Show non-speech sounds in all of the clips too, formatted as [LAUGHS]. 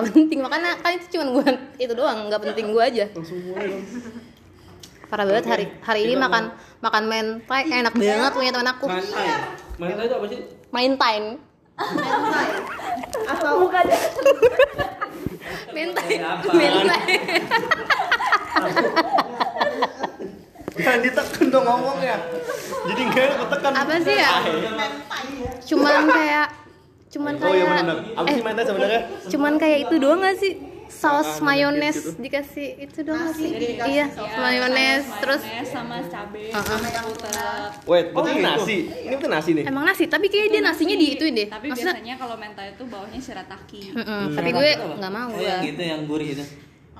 nggak penting. Makanya kan itu cuma gue itu doang nggak penting gue aja. Parah banget hari hari ini makan makan mentai enak banget punya teman aku. Mantai itu apa sih? main time. Atau mentai. Apa? mentai. Jangan ditekan dong ngomongnya. Jadi nggak enak tekan apa sih ya? Mentai. Ya. Cuman kayak oh iya kayak benar apa eh sih mainnya sebenarnya. cuman kayak itu doang gak sih? Saus Ah, mayones gitu. dikasih itu doang gak sih? dikasih iya saus mayones terus sama cabe Uh-uh. sama puter wait Oh, betul gitu. nasi? Ini betul nasi nih? Emang nasi tapi kayak dia nasinya di ituin deh. Tapi maksudnya biasanya kalau mentai itu bawahnya shirataki. Mm-mm, tapi gue nggak mau Oh, gue yang gitu yang gurih itu.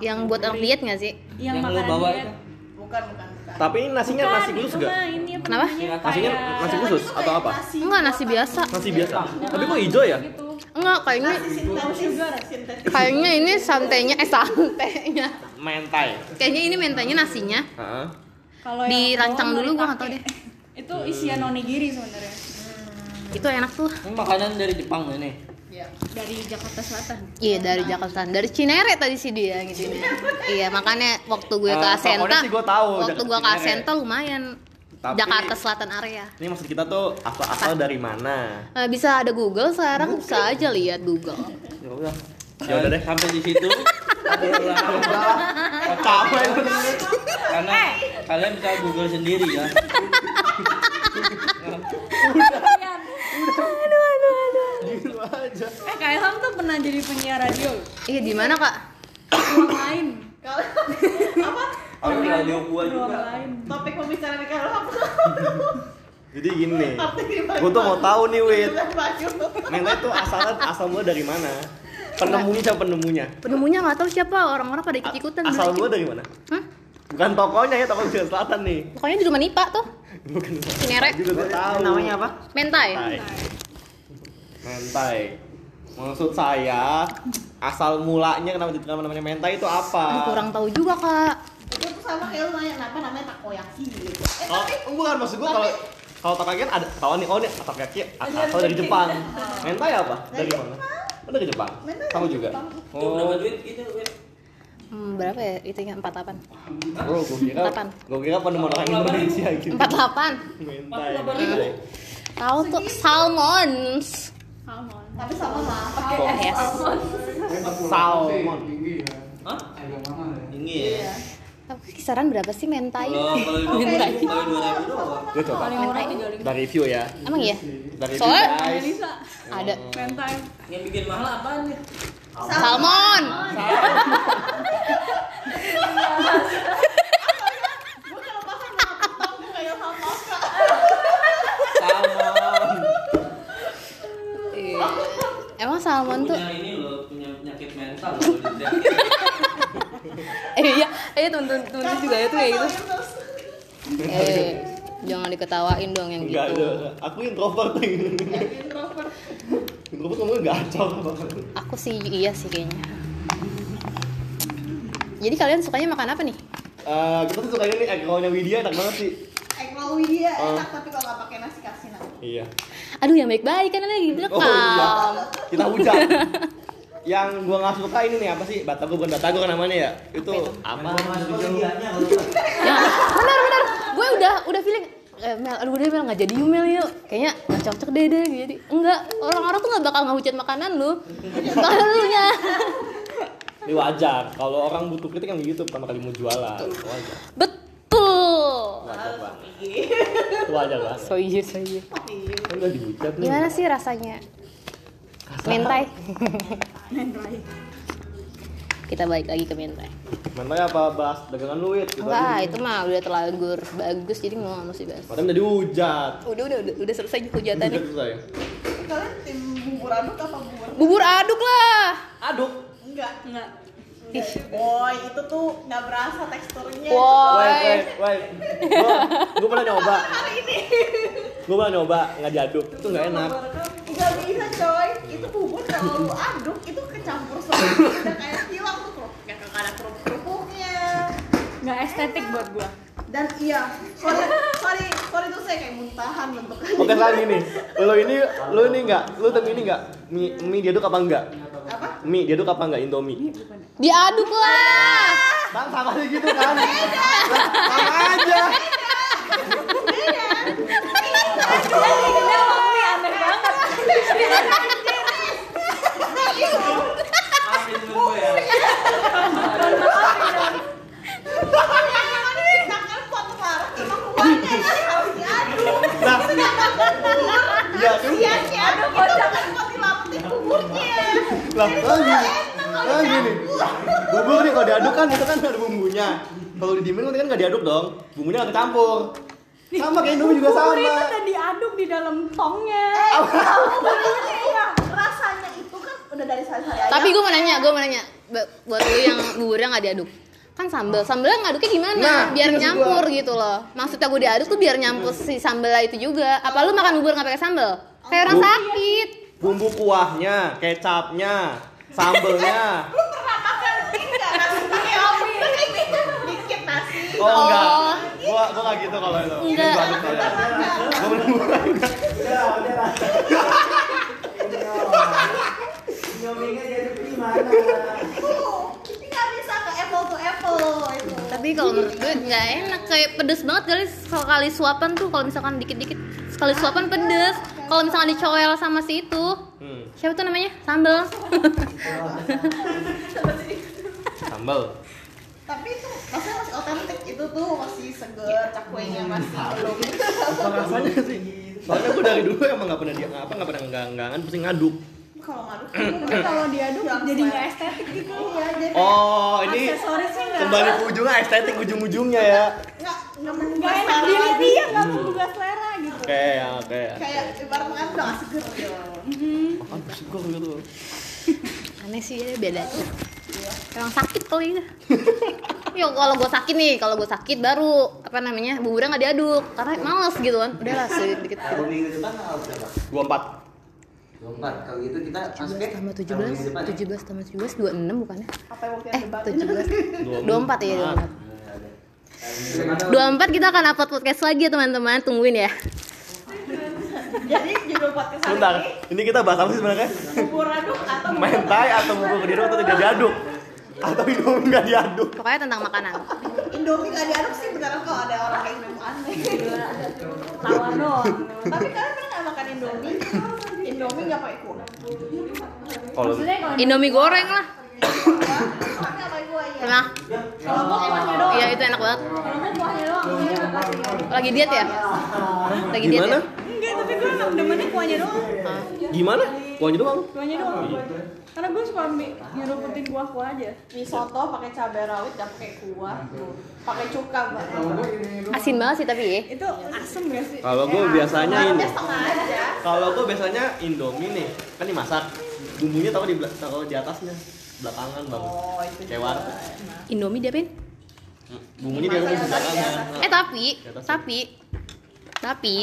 yang buat orang diet nggak sih? Yang, Yang makanan bawa diet. itu. Bukan, bukan, bukan. Tapi ini nasinya Bukan, nasi khusus itu gak mah ini apa Kenapa? namanya, nasinya kayak- nasi khusus atau apa? enggak nasi biasa. Nasi biasa. Tapi kok hijau ya? Gitu. Enggak kayaknya kayaknya ini santainya eh santainya. Mentai. Kayaknya ini mentanya nasinya. Heeh. kalau yang Dirancang dulu, gua tahu pakai- deh. itu isian onigiri sebenarnya. Itu enak tuh. Ini makanan dari Jepang ini. Iya. dari Jakarta Selatan iya dari Jakarta dari Cinere tadi sih dia gitu iya makanya waktu gue ke Eh, Asenta sih gue tahu waktu gue ke. Asenta lumayan Tapi- Jakarta Selatan area ini maksud kita tuh asal asal dari mana Eh, bisa ada Google sekarang bisa aja lihat Google Ya udah. Ya udah deh. Sampai di situ. [LAUGHS] capek Karena kalian bisa Google sendiri [LAUGHS] ya. Gitu aja. Eh Kak Ilham tuh pernah jadi penyiar radio iya di mana kak? Ruang lain. Kalau [LAUGHS] apa? Aku radio gua ruang juga. lain Topik pembicaraan kalau [LAUGHS] apa? jadi gini gue tuh mau tahu nih wit. Mentai tuh asalnya asal mula dari mana? Penemunya siapa penemunya? Penemunya nggak tahu siapa orang-orang pada ikut ikutan asal mula dari mana? Hah? bukan tokonya ya toko Jalan Selatan nih. Pokoknya di rumah Nipa tuh. Bukan Cinere juga gue tahu. Namanya apa? Mentai. Mentai mentai. Maksud saya asal mulanya kenapa dikenal namanya mentai itu Aduh, apa kurang tahu juga kak. Itu tuh sama kayak lu nanya kenapa namanya takoyaki gitu. Eh Oh, tapi bukan maksud gue kalau kalau takoyaki kan ada tahu nih oh nih takoyaki asal dari Jepang. [LAUGHS] Mentai apa? Dari mana? Oh, dari Jepang? Mentai kamu juga? Jepang. Itu berapa duit gitu? Hmm, berapa ya? Itunya empat delapan. Bro gue kira gue kira penemuan orang Indonesia gitu. Empat delapan. Mentai. tahu tuh salmons salmon. Tapi sama mah. Kok yes salmon. Hah? Tinggi ya. tapi kisaran berapa sih mentai? Kalau kalau dua Mentai. kalau dua ribu doang. gue coba. Paling murah tiga ribu. Dari review ya. Emang iya? Dari review Soalnya- guys. Bisa. Ada. Mentai. Yang bikin mahal apaan nih? salmon. Gue [LAUGHS] kalau makan mau potong gue kayak sama kak. Salmon. Iya. Emang salmon tuh Punya ini loh, punya penyakit mental loh. [LAUGHS] eh iya eh temen-temen temen juga ya tuh kayak gitu eh [LAUGHS] jangan diketawain dong yang Enggak gitu ada. Aku introvert tuh. [LAUGHS] Introvert. Introvert gacor banget. aku sih iya sih kayaknya jadi kalian sukanya makan apa nih Eh, kita tuh sukanya nih egg rollnya Widya enak banget sih. Egg roll Widya Oh. enak tapi kalau nggak pakai nasi kasih nasi. Iya. Aduh yang baik-baik kan lagi direkam Oh iya. Kita hujan. [LAUGHS] Yang gua nggak suka ini nih apa sih? Batagor bukan Batagor namanya ya? Itu apa? ya benar benar gue udah udah feeling eh, Mel, aduh udah Mel nggak jadi yuk Mel yuk kayaknya nggak cocok deh deh jadi enggak orang-orang tuh nggak bakal ngehujat makanan lu soalnya Ini wajar. Kalau orang butuh kritik kan gitu pertama kali mau jualan. Wajar. betul Banget. Itu wajar banget. so iya so iya udah dihujat nih. gimana sih rasanya mentai [LAUGHS] mentai kita balik lagi ke mentai Mantannya apa bahas dagangan lu? Gitu enggak aja. itu mah udah terlanjur bagus jadi mau nggak mesti bahas Makanya udah dihujat. udah udah udah, udah selesai hujatannya Hujat selesai. Kalian tim bubur aduk apa bubur? bubur aduk lah Aduk. Enggak. enggak Boy, itu tuh nggak berasa teksturnya. Woi. Wait, wait, wait. Gua, gua pernah nyoba. Hari ini. Gua pernah nyoba nggak diaduk. Itu nggak enak. Nggak bisa coy. Itu bubur kalau lu aduk itu kecampur semua. Udah kayak hilang tuh kerupuk. Kayak kagak ada kerupuk kerupuknya. nggak estetik buat gua Dan iya, sorry, sorry, sorry tuh saya kayak muntahan bentuknya. Oke sekarang gini, lo ini, lo ini nggak, lo tim ini nggak, mie, mie diaduk apa enggak? Apa? Mie, diaduk apa enggak Indomie? Diaduk lah. Bang, sama aja gitu kan? Sama aja. Ya. Cuma kuahnya yang harus diaduk. Nah, iya kan? Sia-sia aduk itu kan buat dilapetin buburnya. Lah, kan gini. Kan gini. Bubur nih kalau diaduk kan itu kan ada bumbunya. Kalau didiemin kan nggak diaduk dong. Bumbunya nggak kecampur. Sama kayak Indomie juga sama. Bubur itu udah diaduk di dalam tongnya. Iya, rasanya itu kan udah dari saya-saya Tapi gue mau nanya, gue mau nanya Bu- buat lu yang buburnya nggak diaduk. Kan sambel, sambelnya ngaduknya gimana? Nah, biar nyampur gua. gitu loh. Maksudnya gue diaduk tuh biar nyampur si sambelnya itu juga. Apa lu makan bubur nggak pakai sambel? Kayak orang sakit. Bumbu kuahnya, kecapnya, sambelnya. [LAUGHS] Lu pernah makan ini nggak nasi pakai [LAUGHS] omi? Dikit nasi. Oh enggak. Oh. Gua gua enggak gitu kalau itu. Enggak. Gua aduk aja. Gua bener-bener. Tuh, ini nggak bisa ke apple to apple itu. Tapi kalau menurut gue nggak enak, kayak pedes banget kali sekali suapan tuh kalau misalkan dikit-dikit sekali suapan pedes. Kalau misalkan dicoel sama si itu, Hmm, siapa tuh namanya? Sambel. [LAUGHS] sambel. Tapi itu maksudnya masih otentik itu tuh masih seger, cakwenya masih belum. Apa rasanya sih? Soalnya gua dari dulu emang nggak pernah dia apa nggak pernah enggak-enggangan pasti ngaduk. Kalau ngaduk Tapi kalau diaduk Yang jadi nggak estetik gitu. Iya, jadi Oh, ini kembali ke ujungnya estetik ujung-ujungnya ya. nggak nggak menggugah enak selera dilihat lagi. dia nggak menggugah selera gitu. Oke, ya, oke. Kayak ibarat makan udah nggak seger gitu. Makan bersyukur gitu. Aneh sih ya, beda tuh. Emang sakit kali ya. [LAUGHS] Yo kalau gue sakit nih, kalau gue sakit baru apa namanya buburnya nggak diaduk karena males gitu kan. Udahlah sedikit dikit. Kalau minggu depan tanggal berapa? 24. 24. Kalau gitu kita masuknya Tambah kalau minggu 17, depan ya? 17 tambah 17 26 bukannya? Apa yang waktu Eh, yang debat? 17. 24 ya, 24. Nah, ada. 24 kita akan upload podcast lagi ya teman-teman, tungguin ya. Jadi judul podcast hari Sebentar, ini ini kita bahas apa sih sebenarnya? bubur aduk atau bubur Mentai atau bubur diaduk atau tidak diaduk? Atau Indomie nggak diaduk? Pokoknya tentang makanan. Indomie nggak diaduk sih beneran kalau ada orang kayak Indomie aneh. Tawar doang. Tapi kalian pernah nggak makan Indomie? Indomie nggak pakai kuah. Kalau Maksudnya kalau Indomie goreng lah. Ya. Kalau gua kuahnya doang. Iya itu enak banget. Kalau gua kuahnya doang. Iya, kasih. Lagi diet ya? Lagi diet gimana? ya? Enggak, tapi gua demennya kuahnya doang. Ah. Gimana? Kuahnya doang. Kuahnya doang. Karena gua suka mi- nyeruputin kuah-kuah aja. Mie soto pakai cabai rawit dan pakai kuah. Pakai cuka mbak. Asin banget sih tapi ya. Itu asem gak sih? Kalau gue biasanya ini. Kalau gue biasanya Indomie nih, kan dimasak. Bumbunya taruh di di atasnya, belakangan bang. Oh itu Kayak juga warteg. enak. Indomie diapain? Bumbunya diambil di belakangan. Eh tapi, tapi, tapi,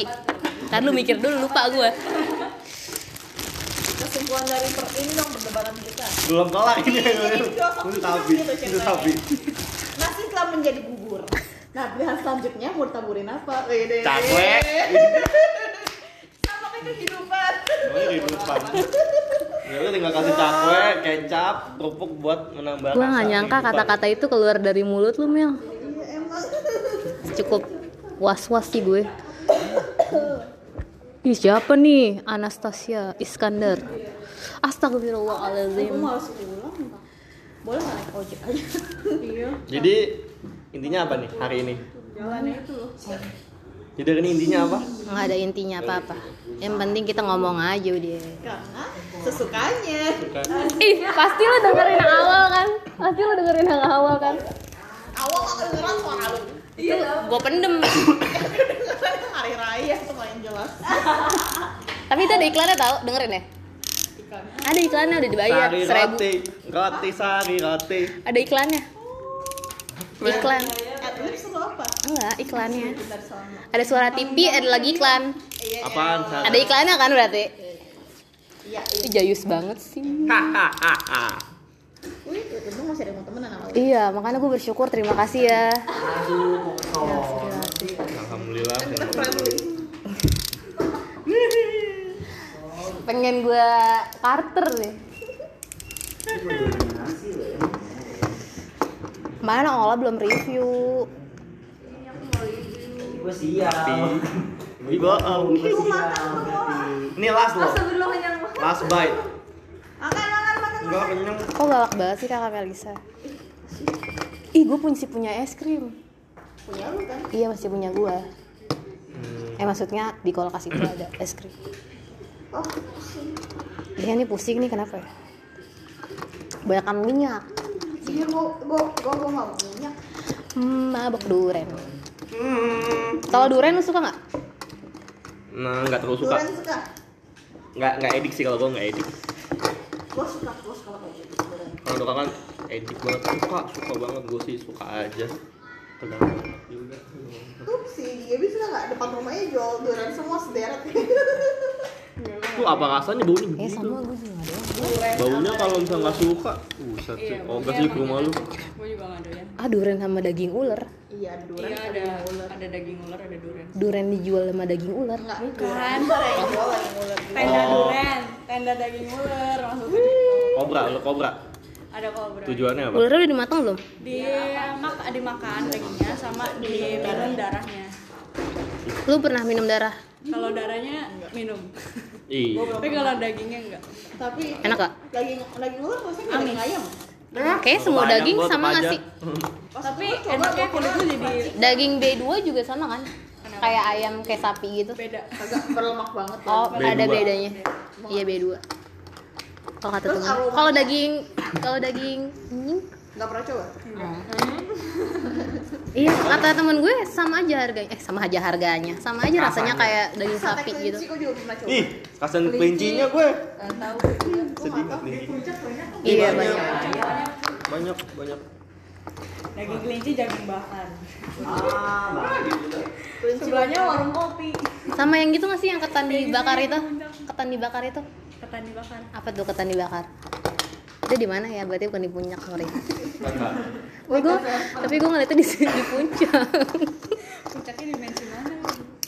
kan lu mikir dulu lupa gue. Kesimpulan dari per ini dong perdebatan kita. Belum kelar ini. Ini filosofi Itu tapi, itu tapi. Nasi telah menjadi bubur. Nah pilihan selanjutnya mau ditaburin apa? Cakwe. Sama kayak kehidupan. Oh, ini depan. Ya udah tinggal kasih cakwe, kecap, kerupuk buat menambah. Gue rasa nggak nyangka kehidupan. kata-kata itu keluar dari mulut lu Mel. Iya emang. Cukup was-was sih gue. [LAUGHS] Ih siapa nih? Anastasia Iskandar. Astagfirullahaladzim. Pulang. Boleh nggak naik ojek aja? Iya. Jadi intinya apa nih hari ini? Jalannya itu loh. Jadi ini intinya apa? Nggak ada intinya apa-apa. Yang penting kita ngomong aja dia. Karena sesukanya. Ih pasti lo dengerin yang awal kan? Pasti lo dengerin yang awal kan? Awal nggak kedengeran suara lu. Itu gue pendem. [COUGHS] Hari raya tuh paling jelas. [LAUGHS] Tapi itu ada iklannya tau, dengerin ya? Ikan. Ada iklannya udah dibayar Sari seribu. roti, roti sari roti. Ada iklannya. Iklan. Adlibs itu apa? Enggak, iklannya. Sana. Ada suara TV, ada lagi iklan. Iya. Apaan? Ada iklannya kan berarti? Iya. Jayus banget sih. Hahaha. Wih, itu masih ada yang mau temenan sama. Iya, makanya gue bersyukur. Terima kasih ya. Alhamdulillah. Kita friendly. Pengen gue Carter nih. Mana Ola belum review. Gue siap. Gue siap. Ini last loh. Last bite. Enggak kenyang. Kok galak banget sih kakak Melisa? Ih, gue punya sih punya es krim. Punya lu kan? Iya masih punya gua. Eh maksudnya di kulkas itu ada es krim. Oh, pusing. Dia nih pusing nih kenapa ya? Banyakan minyak. Iya, gua, gua, gua, gua mau minyak. Hmm, mabok duren. Hmm. Kalau duren lu suka nggak? Nah, nggak terlalu suka. Durian suka. Nggak nggak edik sih kalau gue nggak edik. Gua suka, gua suka kalau kayak gitu. durian. Kalau kan edik banget suka suka banget gue sih suka aja. Pedang banget juga. Tuh si Gaby suka nggak depan rumahnya jual durian semua sederet. Tuh apa rasanya baunya Eh begitu? sama gue juga nggak doang. Baunya kalau misalnya nggak suka, buset sih. Oh, nggak sih ke rumah lu. Gue juga gak doyan. Ah duren sama daging ular. Iya, durian. Iya ada ada daging ular ada durian. Duren dijual sama daging ular. Enggak, Bukan. durian. Tenda Oh. durian, tenda daging ular maksudnya. Kobra, lu kobra. Ada kobra. Tujuannya apa? Ularnya udah dimatang belum? Di mak dimakan dagingnya sama diminum darahnya. Lu pernah minum darah? Kalau darahnya minum. Iya. Tapi kalau dagingnya enggak. Tapi Enak gak? daging daging ular nggak daging ayam. Kayaknya semua Banyak daging gua sama nggak sih? Tapi enaknya kulit tuh jadi Daging B2 juga sama kan? Kayak ayam kayak sapi gitu. beda. Agak berlemak banget. Oh, B2. ada bedanya. Iya B2. Kalau kata aromanya? Kalau daging kalau daging anjing, Nggak pernah coba. Iya, [LAUGHS] kata temen gue sama aja harganya. Eh, sama aja harganya. Sama aja rasanya Rasanya. kayak daging Sate sapi gitu. gua juga pernah coba. Ih, kasihan kelincinya gue. Nggak tahu. Sedih banget nih. Iya, banyak. banyak. Banyak, banyak. Daging kelinci daging bakar. Ah. Sebelahnya warung kopi. Sama yang gitu nggak sih yang ketan dibakar itu? Ketan dibakar itu? Ketan dibakar. Apa tuh ketan dibakar? Itu di mana ya? Berarti bukan di puncak, sorry. Wah, gue, tapi gue ngeliatnya di, di puncak. Puncaknya dimensi mana?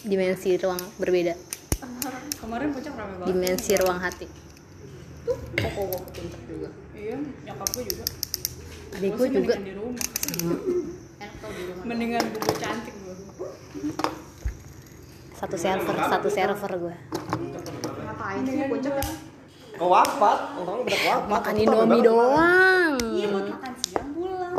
Dimensi ruang berbeda. Kemarin puncak rame banget. Dimensi ruang hati. Koko gua ke puncak juga. Iya, nyokap gue juga. Adik Gua gue juga. mendingan di rumah. Enak tau di rumah. Mendingan bubuk cantik gue. Satu server, satu server gue. Ngapain sih puncak wafat. Orang udah wafat. Makan Indomie doang. Iya buat makan siang pulang.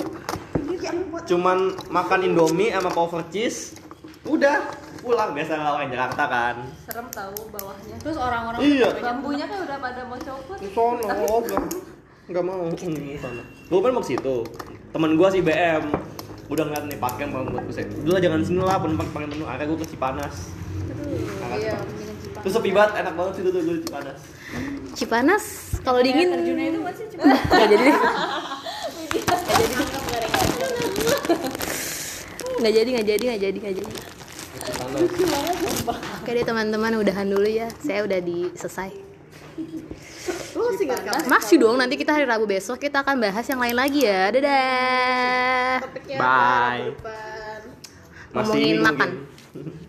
Cuman makan Indomie sama cover cheese. Udah, pulang biasa lawan Jakarta kan. serem tahu bawahnya Terus orang-orang Iya. bambunya kan udah pada mau copot sono, enggak. Enggak mau. Hmm, sana. Gua kan mau ke situ. Temen gua si BM udah ngeliat nih pakai mau buat gue Udah lah, jangan sini lah penumpang pakai menu. Akhirnya gua ke Cipanas. iya, Terus sepi banget, enak banget situ tuh gue di Cipanas. Cipanas kalau dingin. terjunnya itu masih cuma nggak jadi. Deh. [LAUGHS] nggak jadi nggak jadi nggak jadi nggak jadi. Oke deh teman-teman udahan dulu ya. Saya udah di selesai. Masih dong nanti kita hari Rabu besok kita akan bahas yang lain lagi ya. Dadah. Bye. ngomongin makan. mungkin.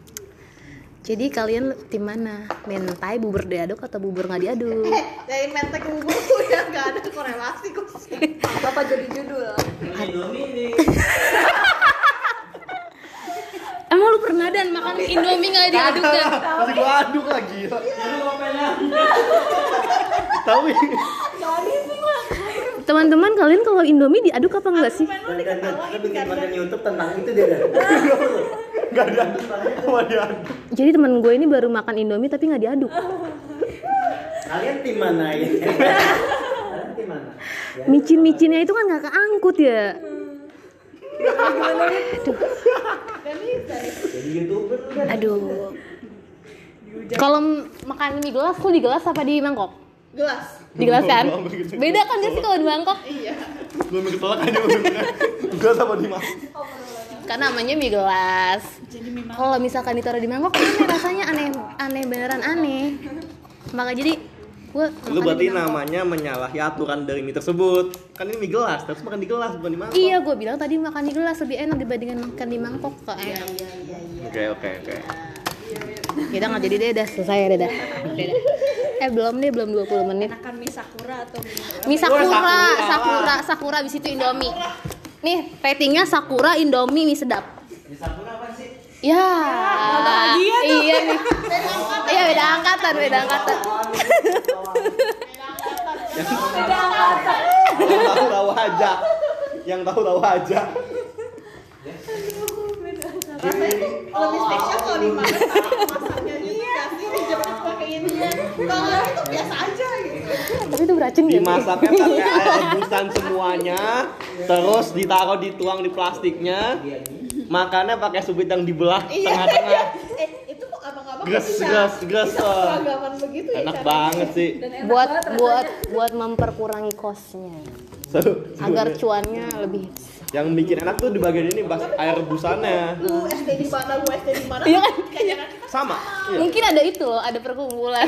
Jadi kalian tim mana mentai bubur diaduk atau bubur nggak diaduk Eh, [LAUGHS] dari mentek ke bubur tuh ya nggak ada korelasi kok sih. apa jadi judul Indomie [LAUGHS] emang lu pernah dan makan indomie nggak diaduk dan Masih gua aduk lagi. Ngapainnya? Tahu ya? [LAUGHS] teman-teman kalian kalau indomie diaduk apa enggak sih Dan dan dan kita bikin konten YouTube tentang itu dia. Cuma diaduk. jadi teman gue ini baru makan indomie tapi nggak diaduk Kalian tim mana ya? Kalian tim mana? Ya. micin-micinnya itu kan nggak keangkut ya lu kan. aduh kalau makan mie gelas lu di gelas apa di mangkok Gelas. di gelas kan beda kan gak sih kalau di mangkok Iya. Belum ketolak aja udah. Gua sama di mana? Kan namanya mie gelas kalau misalkan ditaruh di mangkok aneh rasanya aneh aneh beneran aneh maka jadi gue Lu berarti namanya menyalahi aturan dari mie tersebut. Kan ini mie gelas, terus makan di gelas bukan di mangkok. iya gue bilang tadi makan di gelas lebih enak dibandingkan makan di mangkok kok enak Oke, oke, oke. kita nggak jadi deh udah selesai ya dadah dadah Eh belum deh, belum 20 menit. Enakan mie sakura atau mie Mie Sakura, Sakura. Sakura, Sakura abis itu Indomie. Nih, ratingnya Sakura, Indomie, mie sedap. Bisa pun apa sih? Ya, iya nih. Iya beda angkatan, beda angkatan. Yang tahu tahu aja. Yang tahu tahu aja. rasanya lebih spesial kalau dimakan sama masaknya gitu ya sih dijepit pakai ini kalau itu biasa aja gitu Tapi itu beracun ya? Dimasaknya pakai air rebusan semuanya, terus ditaruh dituang di plastiknya. Makannya pakai subit yang dibelah iya tengah-tengah. eh itu kok abang-abang Gres, bisa gres, gres. begitu ya Enak banget sih. Buat buat buat memperkurangi kosnya agar cuannya lebih. Yang bikin enak tuh di bagian ini bas air rebusannya. lu SD di mana lu SD di mana Iya kan? Sama. Iya. Mungkin ada itu loh, ada perkumpulan.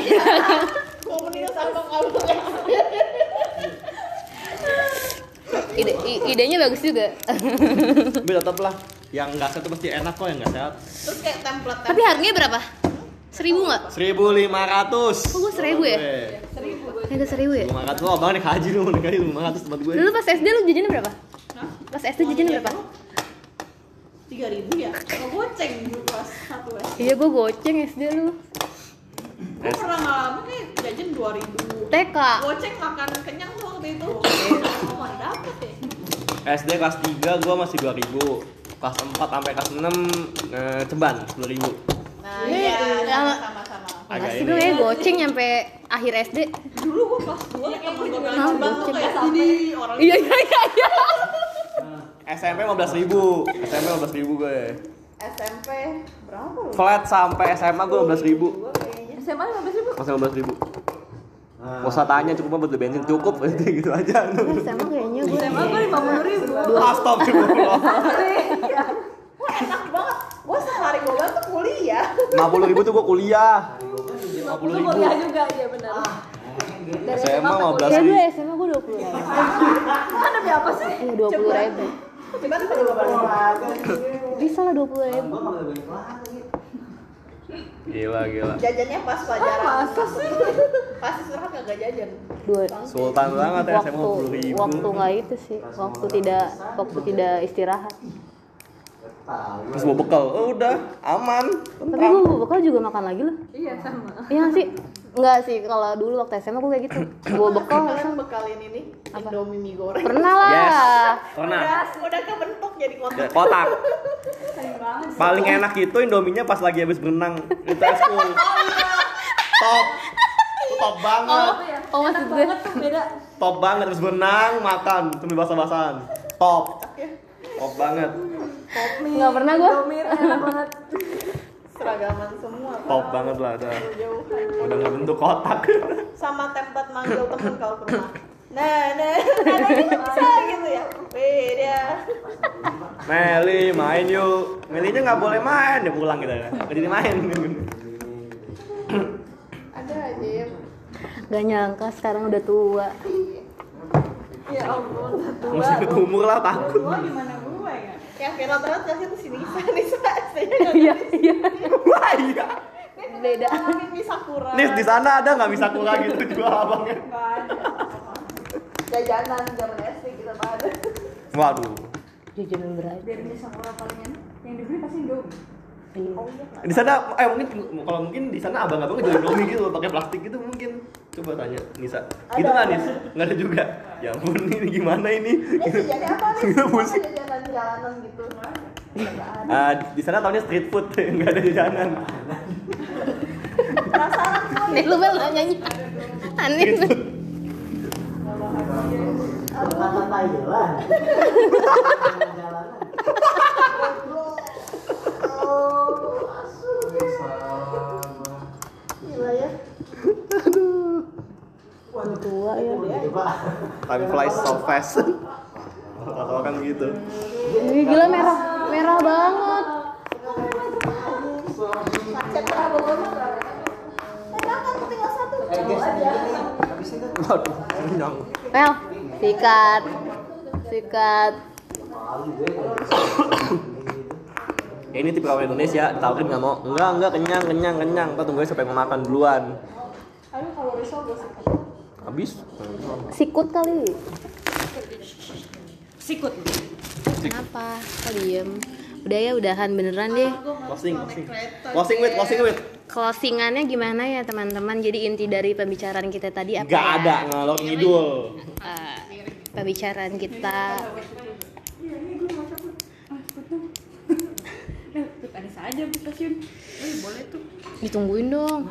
komunitas abang-abang Ide, i- idenya bagus juga. Tapi tetap lah yang nggak sehat pasti enak kok yang nggak sehat. terus kayak template Tapi harganya berapa? Seribu nggak? 1500. Kok gua seribu ya? Kayaknya seribu ya? 500 oh, bang nih haji lu nih kali 500 tempat gue. Dulu pas SD lu jajannya berapa? Pas SD jajannya berapa? tiga ribu ya kalau goceng dulu kelas satu ya Iya gua goceng SD lu. gue pernah ngalamin nih jajan dua ribu TK. goceng makan kenyang tuh waktu itu oh mana dapet ya SD kelas 3 gua masih 2000. Kelas 4 sampai kelas 6 eh, ceban 10000. nah iya sama- sama-sama Agak Masih gue kayak goceng nyampe akhir SD. dulu gue kelas dua temen gue bilang Hah, ceban tuh kayak gini orang Iya iya iya iya. SMP 15000. SMP 15000 gue. SMP berapa lu Flat sampai SMA gue 15000. gue kayaknya SMA 15 ribu Masih 15000. Gak usah tanya cukup buat beli bensin cukup gitu aja. SMA kayaknya gue. SMA gue 50 ribu Astagfirullah. Enak banget gue sehari gue banget tuh kuliah 50000 tuh gua kuliah. 50000. kuliah juga iya benar SMA 15 Ya gue ribu. SMA gue dua puluh ribu. kan demi apa sih Iya dua puluh ribu. Balik Bisa lah dua puluh ribu. Gila gila. jajannya pas pelajaran masa sih? pas istirahat kagak jajan Dua. Sultan banget ya SMA Waktu 50000. waktu nggak itu sih. Waktu tidak waktu tidak istirahat. Terus bawa bekal. Oh, udah aman. Tapi gue bekal juga makan lagi loh. iya sama Iya sih? Enggak sih, kalau dulu waktu SMA gue kayak gitu. Gue bekal kalian bekalin ini Indomie mie goreng pernah lah. Yes. Pernah. udah udah kebentuk jadi Ya, kotak kotak. Paling enak itu Indominya pas lagi habis berenang itu school. [LAUGHS] Top. Itu top banget. Oh maksud gue. banget tuh beda Top banget habis berenang makan sambil basah-basahan. Top. Top banget. Nggak pernah gue. Indomie enak banget seragaman semua Top banget lah udah. jauh Udah nggak bentuk kotak. [LAUGHS] sama tempat manggil temen kalau ke rumah nah nah [LAUGHS] nah gitu bisa gitu ya beda Meli main yuk. Melinya nggak boleh main dia pulang kita ya. Jadi main. ada aja ya Gak nyangka sekarang udah tua. ya ampun tua Masih ikut umur lah takut. gua gimana gue ya yang viral banget kasih tuh si Nisa Nisa Iya iya. Wah iya. Beda. ngomongin mie sakura Nis di sana ada nggak bisa kurang gitu jual abangnya? Ada jajanan zaman SD kita nggak ada Waduh. Jajanan berat. biar ini sakura paling enak yang dibeli pasti Indomie Di sana eh mungkin kalau mungkin di sana abang-abang jual Indomie gitu pakai plastik gitu mungkin. Coba tanya Nisa. Gitu nggak Nis? Nggak ada juga. Ya ampun ini gimana ini? ini apa nih Jalanan gitu Ah, di, sana tahunya street food, [LAUGHS] nggak ada jajanan. penasaran lu bel nyanyi. Aneh. Kata Thailand. Jalanan. gila ya Tua ya. Time flies so fast. [LAUGHS] Kalau kan gitu. Ih, Gila merah, merah banget. ini Waduh, kenyang. Mel, sikat, sikat. Ya ini tipe orang Indonesia, ditawarin nggak mau. Enggak, enggak kenyang, kenyang, kenyang. Kita tungguin sampai mau makan duluan. Kalau sih. Habis. Sikut kali. Sikut. Kenapa? Kok diem? Udah ya udahan beneran deh. Closing, closing. Closing with, closing with. Closingannya gimana ya teman-teman? Jadi inti dari pembicaraan kita tadi apa Gak ya? ada ngalor ngidul. Eh, pembicaraan kita ada saja di stasiun. Eh, boleh tuh. ditungguin dong.